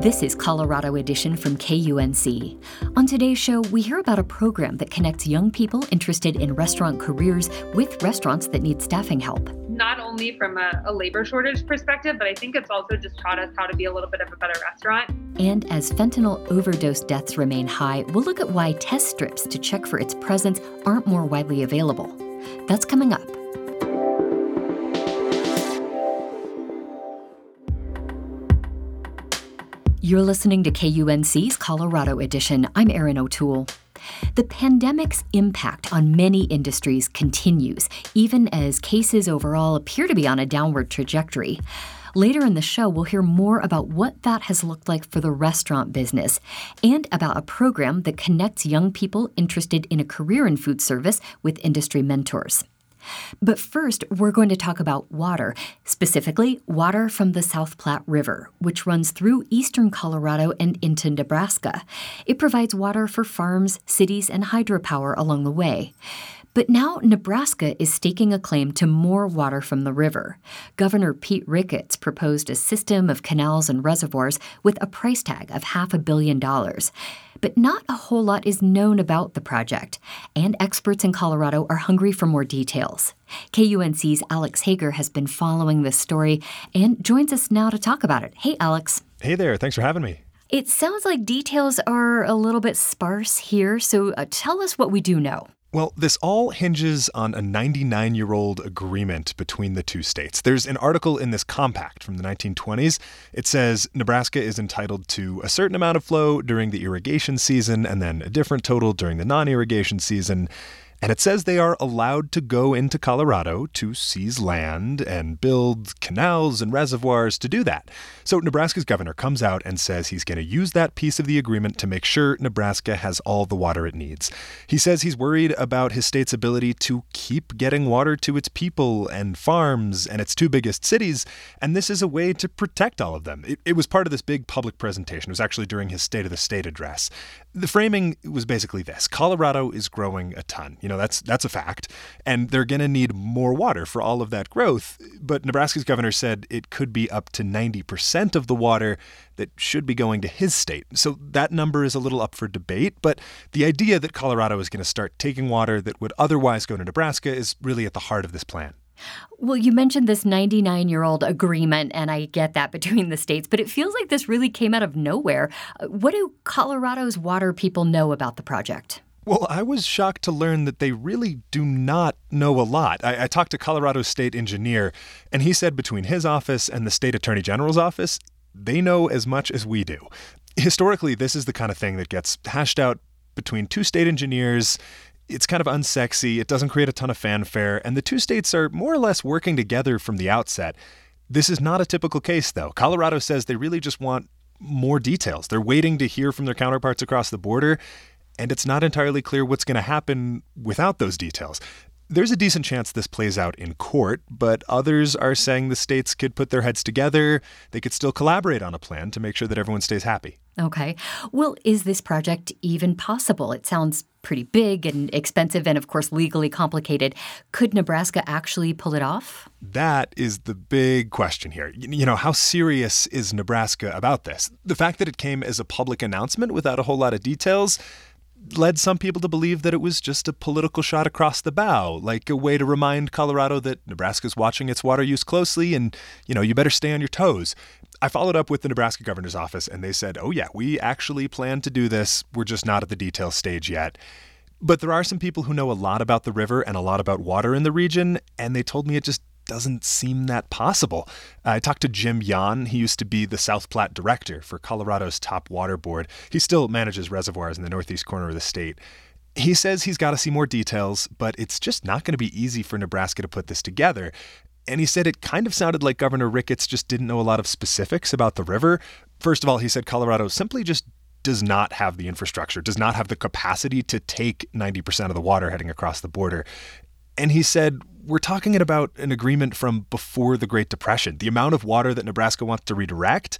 This is Colorado Edition from KUNC. On today's show, we hear about a program that connects young people interested in restaurant careers with restaurants that need staffing help. Not only from a, a, labor shortage perspective, but I think it's also just taught us how to be a little bit of a better restaurant. And as fentanyl overdose deaths remain high, we'll look at why test strips to check for its presence aren't more widely available. That's coming up. You're listening to KUNC's Colorado Edition. I'm Erin O'Toole. The pandemic's impact on many industries continues, even as cases overall appear to be on a downward trajectory. Later in the show, we'll hear more about what that has looked like for the restaurant business and about a program that connects young people interested in a career in food service with industry mentors. But first, we're going to talk about water, specifically water from the South Platte River, which runs through eastern Colorado and into Nebraska. It provides water for farms, cities, and hydropower along the way. But now Nebraska is staking a claim to more water from the river. Governor Pete Ricketts proposed a system of canals and reservoirs with a price tag of half a billion dollars but not a whole lot is known about the project, and experts in Colorado are hungry for more details. KUNC's Alex Hager has been following this story and joins us now to talk about it. Hey, Alex. Hey there. Thanks for having me. It sounds like details are a little bit sparse here, so uh, tell us what we do know. Well, this all hinges on a 99 year old agreement between the two states. There's an article in this compact from the 1920s. It says Nebraska is entitled to a certain amount of flow during the irrigation season and then a different total during the non irrigation season. And it says they are allowed to go into Colorado to seize land and build canals and reservoirs to do that. So Nebraska's governor comes out and says he's going to use that piece of the agreement to make sure Nebraska has all the water it needs. He says he's worried about his state's ability to keep getting water to its people and farms and its two biggest cities, and this is a way to protect all of them. It, it was part of this big public presentation. It was actually during his State of the State address. The framing was basically this Colorado is growing a ton. You know, that's that's a fact. And they're going to need more water for all of that growth. But Nebraska's governor said it could be up to 90% of the water that should be going to his state. So that number is a little up for debate, but the idea that Colorado is going to start taking water that would otherwise go to Nebraska is really at the heart of this plan. Well, you mentioned this 99 year old agreement, and I get that between the states, but it feels like this really came out of nowhere. Uh, what do Colorado's water people know about the project? Well, I was shocked to learn that they really do not know a lot. I, I, talked to Colorado State engineer, and he said between his office and the state attorney general's office, they know as much as we do. Historically, this is the kind of thing that gets hashed out between two state engineers. It's kind of unsexy, it doesn't create a ton of fanfare, and the two states are more or less working together from the outset. This is not a typical case, though. Colorado says they really just want more details. They're waiting to hear from their counterparts across the border, and it's not entirely clear what's going to happen without those details. There's a decent chance this plays out in court, but others are saying the states could put their heads together. They could still collaborate on a plan to make sure that everyone stays happy. Okay. Well, is this project even possible? It sounds pretty big and expensive and, of course, legally complicated. Could Nebraska actually pull it off? That is the big question here. You know, how serious is Nebraska about this? The fact that it came as a public announcement without a whole lot of details led some people to believe that it was just a political shot across the bow, like a way to remind Colorado that Nebraska's watching its water use closely and, you know, you better stay on your toes. I followed up with the Nebraska governor's office and they said, oh, yeah, we actually plan to do this. We're just not at the detail stage yet. But there are some people who know a lot about the river and a lot about water in the region, and they told me it just doesn't seem that possible. I talked to Jim Yahn. He used to be the South Platte director for Colorado's top water board. He still manages reservoirs in the northeast corner of the state. He says he's got to see more details, but it's just not going to be easy for Nebraska to put this together. And he said it kind of sounded like Governor Ricketts just didn't know a lot of specifics about the river, First of all, he said Colorado simply just does not have the infrastructure, does not have the capacity to take 90% of the water heading across the border. And he said, we're talking about an agreement from before the Great Depression. The amount of water that Nebraska wants to redirect,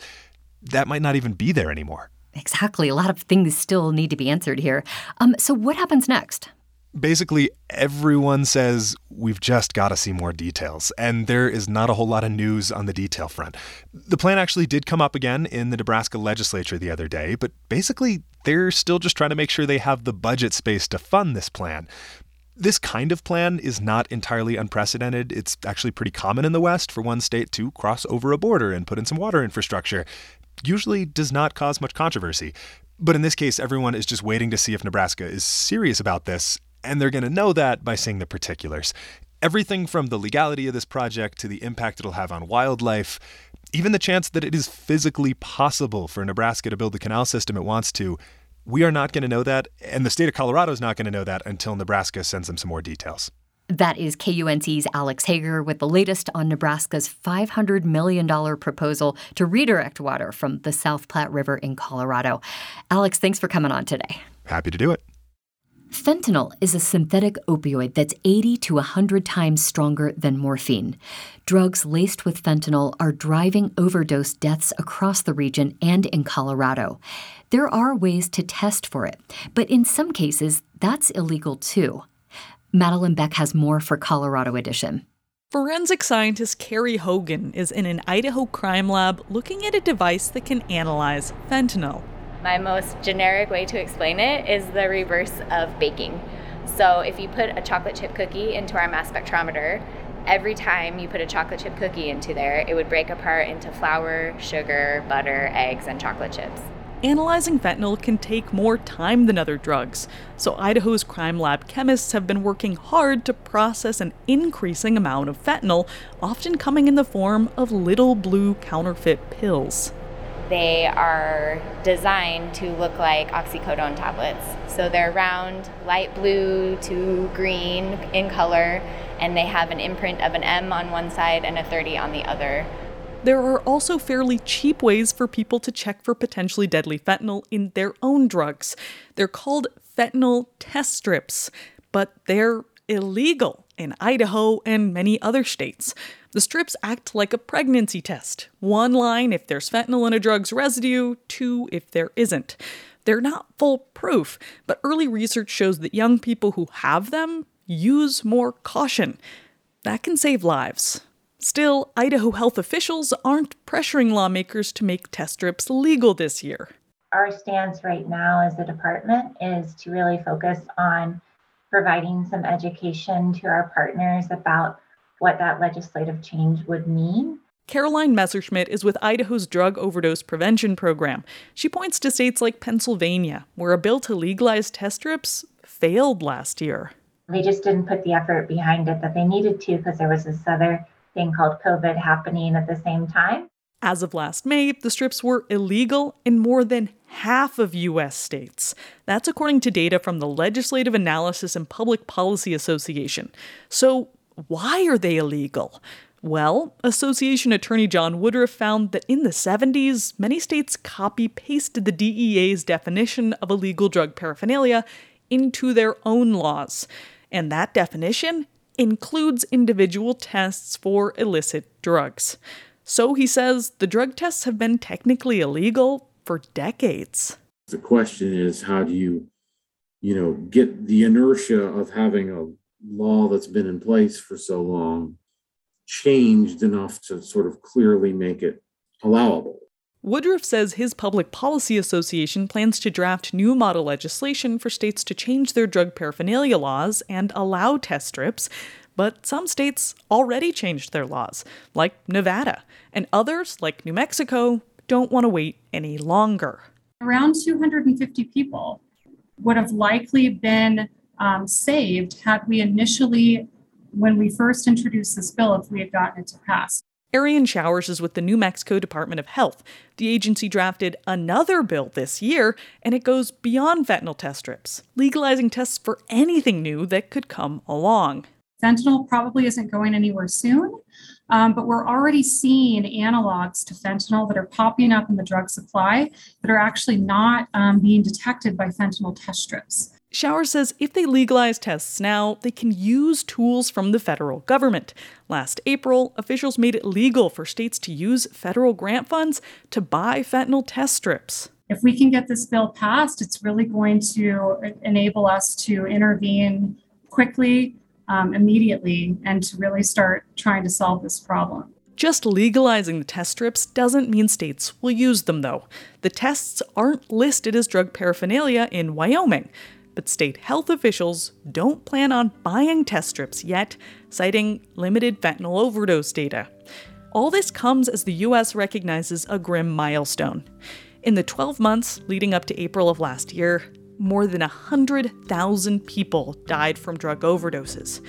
that might not even be there anymore. Exactly. A lot of things still need to be answered here. Um, so, what happens next? Basically, everyone says we've just got to see more details, and there is not a whole lot of news on the detail front. The plan actually did come up again in the Nebraska legislature the other day, but basically, they're still just trying to make sure they have the budget space to fund this plan. This kind of plan is not entirely unprecedented. It's actually pretty common in the West for one state to cross over a border and put in some water infrastructure. Usually does not cause much controversy. But in this case, everyone is just waiting to see if Nebraska is serious about this, and they're going to know that by seeing the particulars. Everything from the legality of this project to the impact it'll have on wildlife, even the chance that it is physically possible for Nebraska to build the canal system it wants to, we are not going to know that, and the state of Colorado is not going to know that until Nebraska sends them some more details. That is KUNC's Alex Hager with the latest on Nebraska's $500 million proposal to redirect water from the South Platte River in Colorado. Alex, thanks for coming on today. Happy to do it. Fentanyl is a synthetic opioid that's 80 to 100 times stronger than morphine. Drugs laced with fentanyl are driving overdose deaths across the region and in Colorado. There are ways to test for it, but in some cases, that's illegal too. Madelyn Beck has more for Colorado Edition. Forensic scientist Carrie Hogan is in an Idaho crime lab looking at a device that can analyze fentanyl. My most generic way to explain it is the reverse of baking. So, if you put a chocolate chip cookie into our mass spectrometer, every time you put a chocolate chip cookie into there, it would break apart into flour, sugar, butter, eggs, and chocolate chips. Analyzing fentanyl can take more time than other drugs, so Idaho's crime lab chemists have been working hard to process an increasing amount of fentanyl, often coming in the form of little blue counterfeit pills. They are designed to look like oxycodone tablets. So they're round, light blue to green in color, and they have an imprint of an M on one side and a 30 on the other. There are also fairly cheap ways for people to check for potentially deadly fentanyl in their own drugs. They're called fentanyl test strips, but they're illegal in Idaho and many other states. The strips act like a pregnancy test one line if there's fentanyl in a drug's residue, two if there isn't. They're not foolproof, but early research shows that young people who have them use more caution. That can save lives. Still, Idaho health officials aren't pressuring lawmakers to make test strips legal this year. Our stance right now as the department is to really focus on providing some education to our partners about what that legislative change would mean. Caroline Messerschmidt is with Idaho's Drug Overdose Prevention Program. She points to states like Pennsylvania, where a bill to legalize test strips failed last year. They just didn't put the effort behind it that they needed to because there was this other thing called COVID happening at the same time. As of last May, the strips were illegal in more than half of U.S. states. That's according to data from the Legislative Analysis and Public Policy Association. So, why are they illegal? Well, Association Attorney John Woodruff found that in the 70s, many states copy pasted the DEA's definition of illegal drug paraphernalia into their own laws. And that definition includes individual tests for illicit drugs. So he says the drug tests have been technically illegal for decades. The question is how do you, you know, get the inertia of having a law that's been in place for so long changed enough to sort of clearly make it allowable? Woodruff says his Public Policy Association plans to draft new model legislation for states to change their drug paraphernalia laws and allow test strips, but some states already changed their laws, like Nevada, and others, like New Mexico, don't want to wait any longer. Around 250 people would have likely been um, saved had we initially, when we first introduced this bill, if we had gotten it to pass. Arian Showers is with the New Mexico Department of Health. The agency drafted another bill this year, and it goes beyond fentanyl test strips, legalizing tests for anything new that could come along. Fentanyl probably isn't going anywhere soon, um, but we're already seeing analogs to fentanyl that are popping up in the drug supply that are actually not um, being detected by fentanyl test strips. Shower says if they legalize tests now, they can use tools from the federal government. Last April, officials made it legal for states to use federal grant funds to buy fentanyl test strips. If we can get this bill passed, it's really going to enable us to intervene quickly, um, immediately, and to really start trying to solve this problem. Just legalizing the test strips doesn't mean states will use them, though. The tests aren't listed as drug paraphernalia in Wyoming but state health officials don't plan on buying test strips yet, citing limited fentanyl overdose data. All this comes as the US recognizes a grim milestone. In the 12 months leading up to April of last year, more than 100,000 people died from drug overdoses.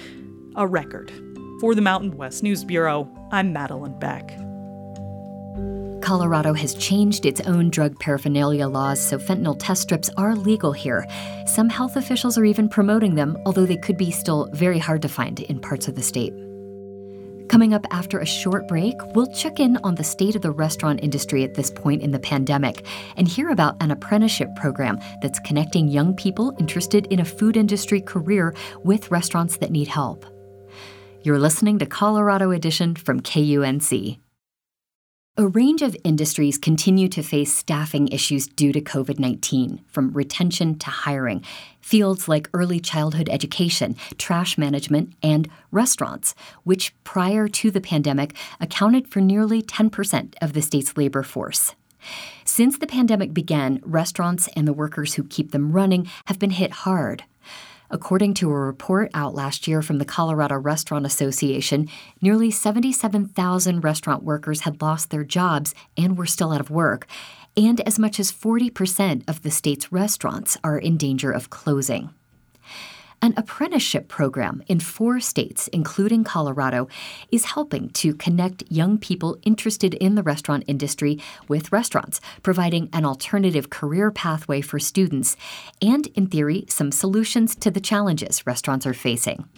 A record. For the Mountain West News Bureau, I'm Madelyn Beck. Colorado has changed its own drug paraphernalia laws so fentanyl test strips are legal here. Some health officials are even promoting them, although they could be still very hard to find in parts of the state. Coming up after a short break, we'll check in on the state of the restaurant industry at this point in the pandemic and hear about an apprenticeship program that's connecting young people interested in a food industry career with restaurants that need help. You're listening to Colorado Edition from KUNC. A range of industries continue to face staffing issues due to COVID 19, from retention to hiring. Fields like early childhood education, trash management, and restaurants, which prior to the pandemic accounted for nearly 10% of the state's labor force. Since the pandemic began, restaurants and the workers who keep them running have been hit hard. According to a report out last year from the Colorado Restaurant Association, nearly 77,000 restaurant workers had lost their jobs and were still out of work, and as much as 40% of the state's restaurants are in danger of closing. An apprenticeship program in four states, including Colorado, is helping to connect young people interested in the restaurant industry with restaurants, providing an alternative career pathway for students and, in theory, some solutions to the challenges restaurants are facing.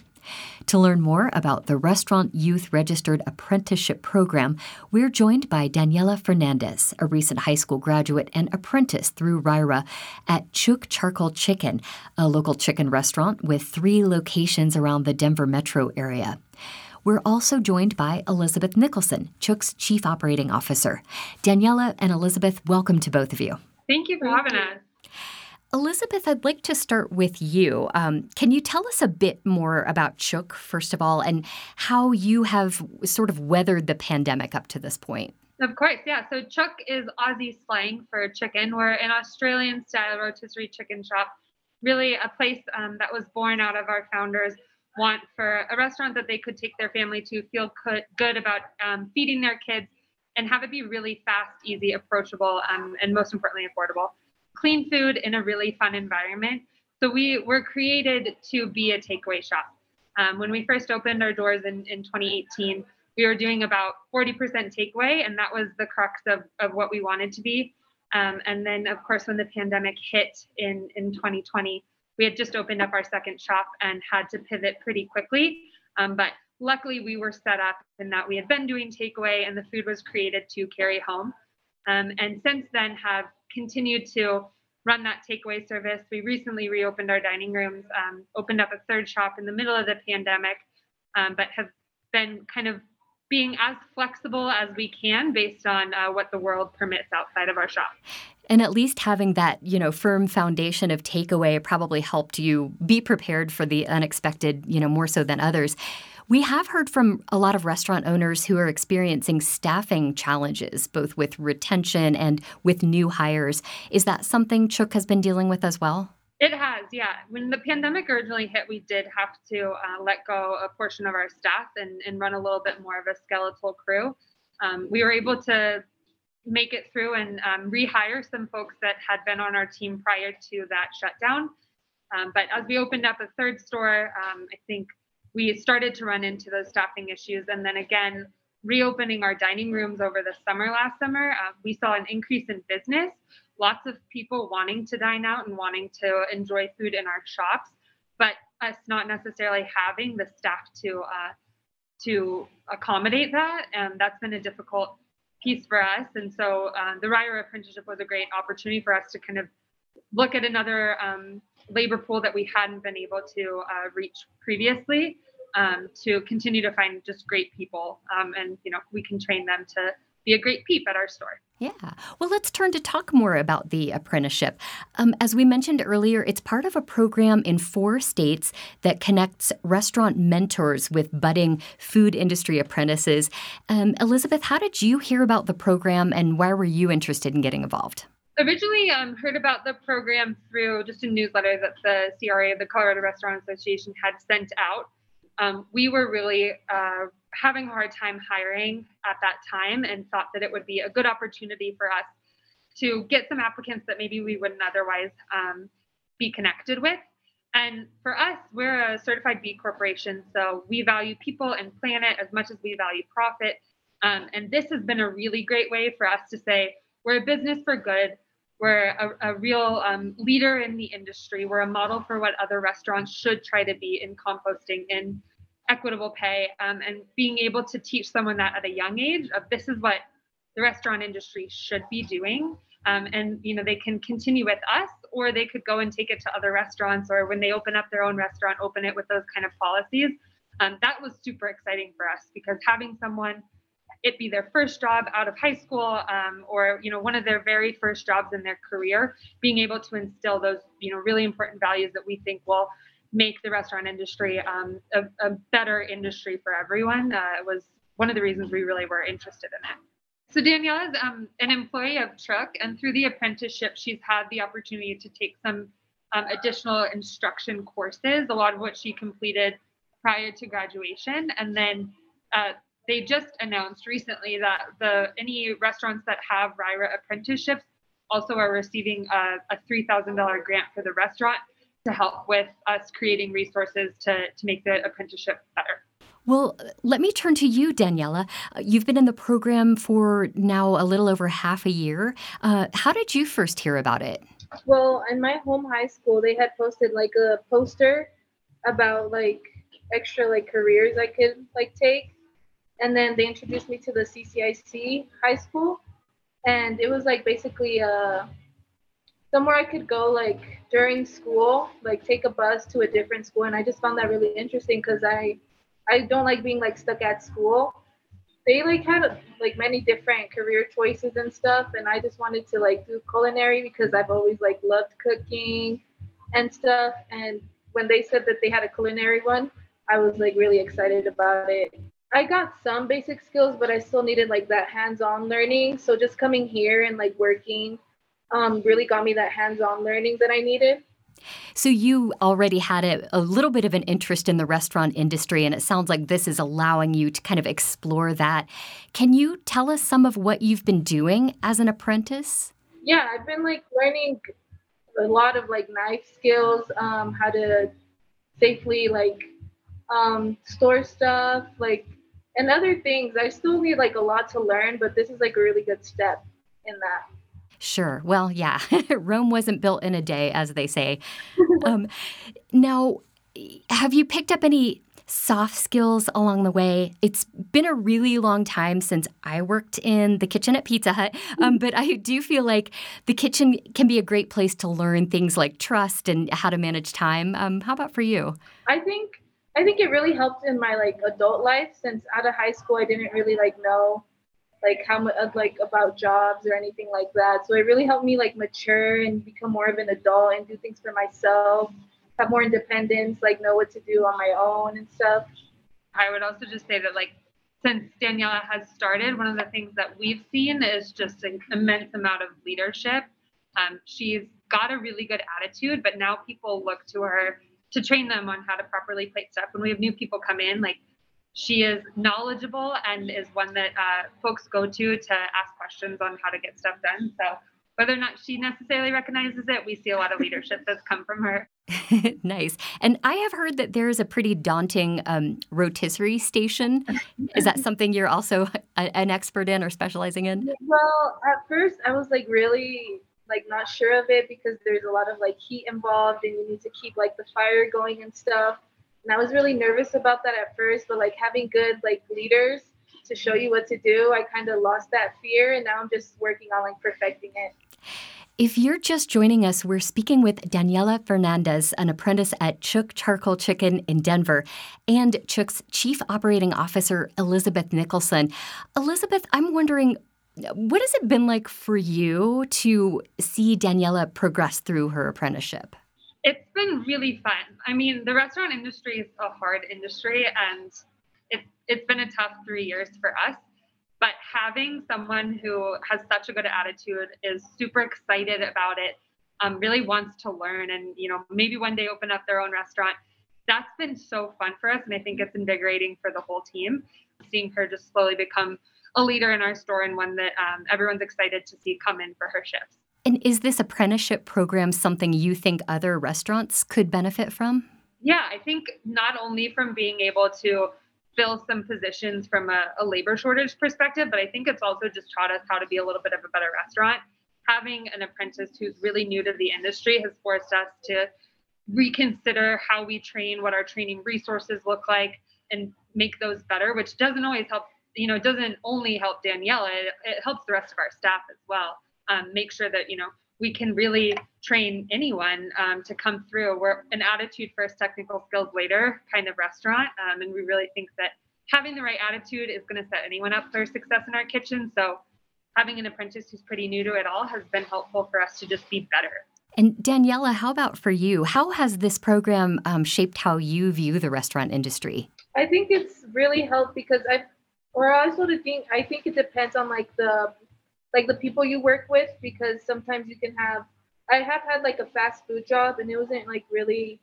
To learn more about the Restaurant Youth Registered Apprenticeship Program, we're joined by Daniela Fernandez, a recent high school graduate and apprentice through RYRA at Chook Charcoal Chicken, a local chicken restaurant with three locations around the Denver metro area. We're also joined by Elizabeth Nicholson, Chook's Chief Operating Officer. Daniela and Elizabeth, welcome to both of you. Thank you for having us. Elizabeth, I'd like to start with you. Um, can you tell us a bit more about Chook, first of all, and how you have sort of weathered the pandemic up to this point? Of course, yeah. So Chook is Aussie slang for chicken. We're an Australian style rotisserie chicken shop, really a place um, that was born out of our founders' want for a restaurant that they could take their family to, feel good about um, feeding their kids, and have it be really fast, easy, approachable, um, and most importantly, affordable clean food in a really fun environment. So we were created to be a takeaway shop. Um, when we first opened our doors in, in 2018, we were doing about 40% takeaway, and that was the crux of, of what we wanted to be. Um, and then, of course, when the pandemic hit in, in 2020, we had just opened up our second shop and had to pivot pretty quickly. Um, but luckily, we were set up in that we had been doing takeaway, and the food was created to carry home. Um, and since then, have continued to run that takeaway service. We recently reopened our dining rooms, um, opened up a third shop in the middle of the pandemic, um, but have been kind of being as flexible as we can based on uh, what the world permits outside of our shop. And at least having that, you know, firm foundation of takeaway probably helped you be prepared for the unexpected, you know, more so than others. We have heard from a lot of restaurant owners who are experiencing staffing challenges, both with retention and with new hires. Is that something Chook has been dealing with as well? It has, yeah. When the pandemic originally hit, we did have to uh, let go a portion of our staff and, and run a little bit more of a skeletal crew. Um, we were able to make it through and um, rehire some folks that had been on our team prior to that shutdown. Um, but as we opened up a third store, um, I think we started to run into those staffing issues. And then again, reopening our dining rooms over the summer last summer, uh, we saw an increase in business. Lots of people wanting to dine out and wanting to enjoy food in our shops. But us not necessarily having the staff to uh, to accommodate that, and that's been a difficult piece for us. And so uh, the RYRA apprenticeship was a great opportunity for us to kind of look at another um, labor pool that we hadn't been able to uh, reach previously um, to continue to find just great people. Um, and, you know, we can train them to be a great peep at our store. Yeah. Well, let's turn to talk more about the apprenticeship. Um, as we mentioned earlier, it's part of a program in four states that connects restaurant mentors with budding food industry apprentices. Um, Elizabeth, how did you hear about the program and why were you interested in getting involved? Originally, um, heard about the program through just a newsletter that the CRA, the Colorado Restaurant Association, had sent out. Um, we were really uh, having a hard time hiring at that time and thought that it would be a good opportunity for us to get some applicants that maybe we wouldn't otherwise um, be connected with. And for us, we're a certified B corporation, so we value people and planet as much as we value profit. Um, and this has been a really great way for us to say we're a business for good. We're a, a real um, leader in the industry. We're a model for what other restaurants should try to be in composting, in equitable pay um, and being able to teach someone that at a young age of this is what the restaurant industry should be doing um, and you know they can continue with us or they could go and take it to other restaurants or when they open up their own restaurant open it with those kind of policies um, that was super exciting for us because having someone it be their first job out of high school um, or you know one of their very first jobs in their career being able to instill those you know really important values that we think will make the restaurant industry um, a, a, better industry for everyone. Uh, was one of the reasons we really were interested in it. So Daniela is um, an employee of Chook, and through the apprenticeship, she's had the opportunity to take some um, additional instruction courses, a lot of which she completed prior to graduation. And then uh, they just announced recently that the any restaurants that have RYRA apprenticeships also are receiving a, a $3,000 grant for the restaurant to help with us creating resources to, to make the apprenticeship better. Well, let me turn to you, Daniela. You've been in the program for now a little over half a year. Uh, how did you first hear about it? Well, in my home high school, they had posted like a poster about like extra like careers I could like take, and then they introduced me to the CCIC high school, and it was like basically a uh, somewhere I could go like during school, like take a bus to a different school, and I just found that really interesting because I I don't like being like stuck at school. They like had like many different career choices and stuff, and I just wanted to like do culinary because I've always like loved cooking and stuff. And when they said that they had a culinary one, I was like really excited about it. I got some basic skills, but I still needed like that hands-on learning. So just coming here and like working um, really got me that hands-on learning that I needed. So you already had a, a, little bit of an interest in the restaurant industry, and it sounds like this is allowing you to kind of explore that. Can you tell us some of what you've been doing as an apprentice? Yeah, I've been like learning a lot of like knife skills, um, how to safely like um, store stuff, like and other things. I still need like a lot to learn, but this is like a really good step in that. Sure. Well, yeah, Rome wasn't built in a day, as they say. um, now, have you picked up any soft skills along the way? It's been a really long time since I worked in the kitchen at Pizza Hut, um, but I do feel like the kitchen can be a great place to learn things like trust and how to manage time. Um, how about for you? I think I think it really helped in my like adult life since out of high school I didn't really like know like how much like about jobs or anything like that. So it really helped me like mature and become more of an adult and do things for myself, have more independence, like know what to do on my own and stuff. I would also just say that like since Daniela has started, one of the things that we've seen is just an immense amount of leadership. Um, she's got a really good attitude, but now people look to her to train them on how to properly plate stuff. When we have new people come in, like she is knowledgeable and is one that uh, folks go to to ask questions on how to get stuff done. So whether or not she necessarily recognizes it, we see a lot of leadership that's come from her. nice. And I have heard that there is a pretty daunting um, rotisserie station. Is that something you're also a, an expert in or specializing in? Well, at first I was like really like not sure of it because there's a lot of like heat involved and you need to keep like the fire going and stuff. And I was really nervous about that at first, but like having good like leaders to show you what to do, I kind of lost that fear and now I'm just working on like perfecting it. If you're just joining us, we're speaking with Daniela Fernandez, an apprentice at Chook Charcoal Chicken in Denver, and Chook's Chief Operating Officer, Elizabeth Nicholson. Elizabeth, I'm wondering, what has it been like for you to see Daniela progress through her apprenticeship? It's been really fun. I mean, the restaurant industry is a hard industry, and it's it's been a tough three years for us. But having someone who has such a good attitude is super excited about it, um, really wants to learn, and you know maybe one day open up their own restaurant. That's been so fun for us, and I think it's invigorating for the whole team. Seeing her just slowly become a leader in our store and one that um, everyone's excited to see come in for her shifts. And is this apprenticeship program something you think other restaurants could benefit from? Yeah, I think not only from being able to fill some positions from a, a, labor shortage perspective, but I think it's also just taught us how to be a little bit of a better restaurant. Having an apprentice who's really new to the industry has forced us to reconsider how we train, what our training resources look like, and make those better, which doesn't always help. You know, it doesn't only help Daniela; it, it helps the rest of our staff as well um, make sure that you know we can really train anyone um, to come through. We're an attitude first, technical skills later kind of restaurant, um, and we really think that having the right attitude is going to set anyone up for success in our kitchen. So having an apprentice who's pretty new to it all has been helpful for us to just be better. And Daniela, how about for you? How has this program um, shaped how you view the restaurant industry? I think it's really helped because I, or I sort of think I think it depends on like the like the people you work with because sometimes you can have I have had like a fast food job and it wasn't like really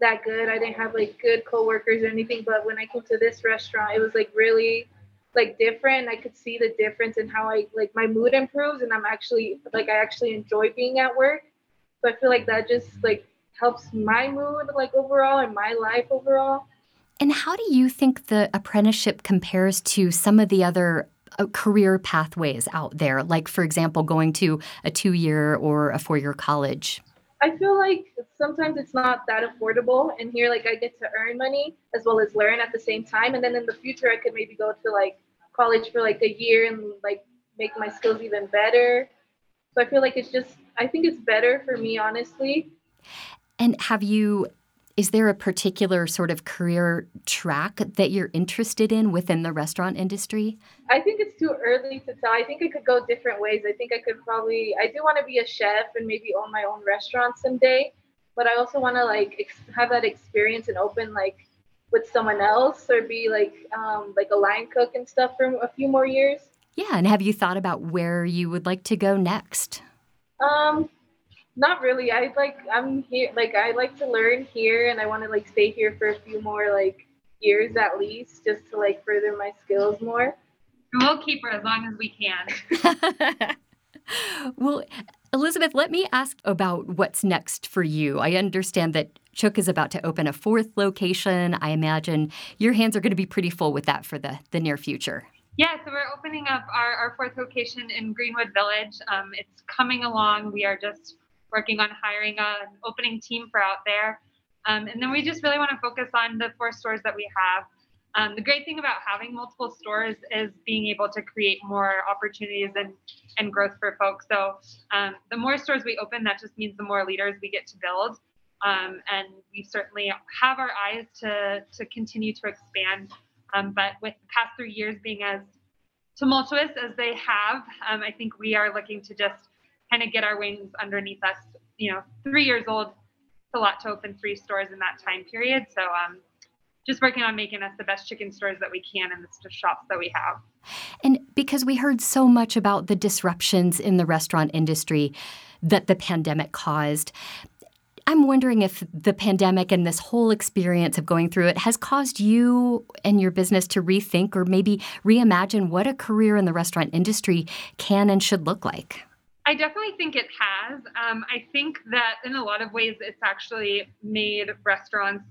that good. I didn't have like good coworkers or anything, but when I came to this restaurant, it was like really like different. I could see the difference in how I like my mood improves and I'm actually like I actually enjoy being at work. So I feel like that just like helps my mood like overall and my life overall. And how do you think the apprenticeship compares to some of the other uh, career pathways out there, like, for example, going to a two year or a four year college? I feel like sometimes it's not that affordable. And here, like, I get to earn money as well as learn at the same time. And then in the future, I could maybe go to like college for like a year and like make my skills even better. So I feel like it's just, I think it's better for me, honestly. And have you is there a particular sort of career track that you're interested in within the restaurant industry? I think it's too early to tell. I think it could go different ways. I think I could probably, I do want to be a chef and maybe own my own restaurant someday. But I also want to like ex- have that experience and open like with someone else or be like um, like a line cook and stuff for a few more years. Yeah, and have you thought about where you would like to go next? Um, not really. I like I'm here like I like to learn here and I want to like stay here for a few more like years at least just to like further my skills more. we'll keep her as long as we can. well, Elizabeth, let me ask about what's next for you. I understand that Chook is about to open a fourth location. I imagine your hands are going to be pretty full with that for the, the near future. Yeah, so we're opening up our, our fourth location in Greenwood Village. Um, it's coming along. We are just working on hiring an opening team for out there. Um, and then we just really want to focus on the four stores that we have. Um, the great thing about having multiple stores is being able to create more opportunities and, and growth for folks. So um, the more stores we open, that just means the more leaders we get to build. Um, and we certainly have our eyes to, to continue to expand. Um, but with the past three years being as tumultuous as they have, um, I think we are looking to just kind of get our wings underneath us. You know, three years old, it's a lot to open three stores in that time period. So um, just working on making us the best chicken stores that we can in the shops that we have. And because we heard so much about the disruptions in the restaurant industry that the pandemic caused, I'm wondering if the pandemic and this whole experience of going through it has caused you and your business to rethink or maybe reimagine what a career in the restaurant industry can and should look like. I definitely think it has. Um, I think that in a lot of ways, it's actually made restaurants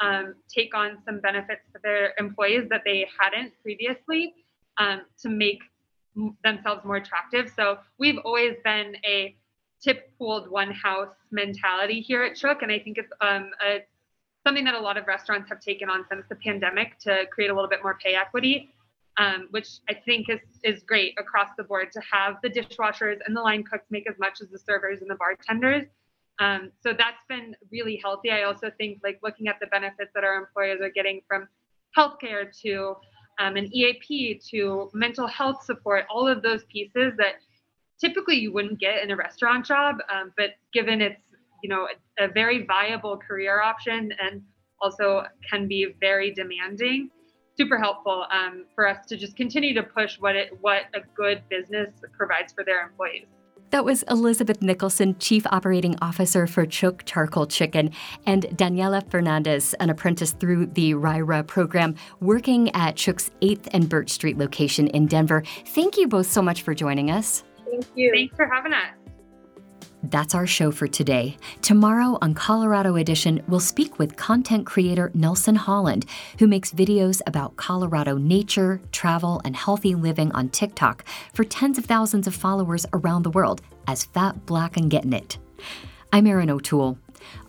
um, take on some benefits for their employees that they hadn't previously um, to make themselves more attractive. So we've always been a tip pooled one house mentality here at Chook, and I think it's um, a, something that a lot of restaurants have taken on since the pandemic to create a little bit more pay equity, um, which I think is is great across the board to have the dishwashers and the line cooks make as much as the servers and the bartenders. Um, so that's been really healthy. I also think like looking at the benefits that our employers are getting from healthcare to um, an EAP to mental health support, all of those pieces that typically you wouldn't get in a restaurant job, um, but given it's you know a, a, very viable career option and also can be very demanding, super helpful um, for us to just continue to push what it what a good business provides for their employees. That was Elizabeth Nicholson, Chief Operating Officer for Chook Charcoal Chicken, and Daniela Fernandez, an apprentice through the RYRA program, working at Chook's 8th and Birch Street location in Denver. Thank you both so much for joining us. Thank you. Thanks for having us. That's our show for today. Tomorrow on Colorado Edition, we'll speak with content creator Nelson Holland, who makes videos about Colorado nature, travel, and healthy living on TikTok for tens of thousands of followers around the world as Fat Black and Getting It. I'm Erin O'Toole.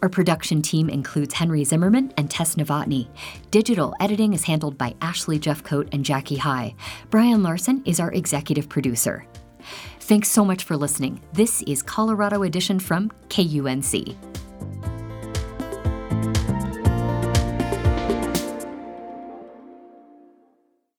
Our production team includes Henry Zimmerman and Tess Novotny. Digital editing is handled by Ashley Jeffcoat and Jackie High. Brian Larson is our executive producer. Thanks so much for listening. This is Colorado Edition from KUNC.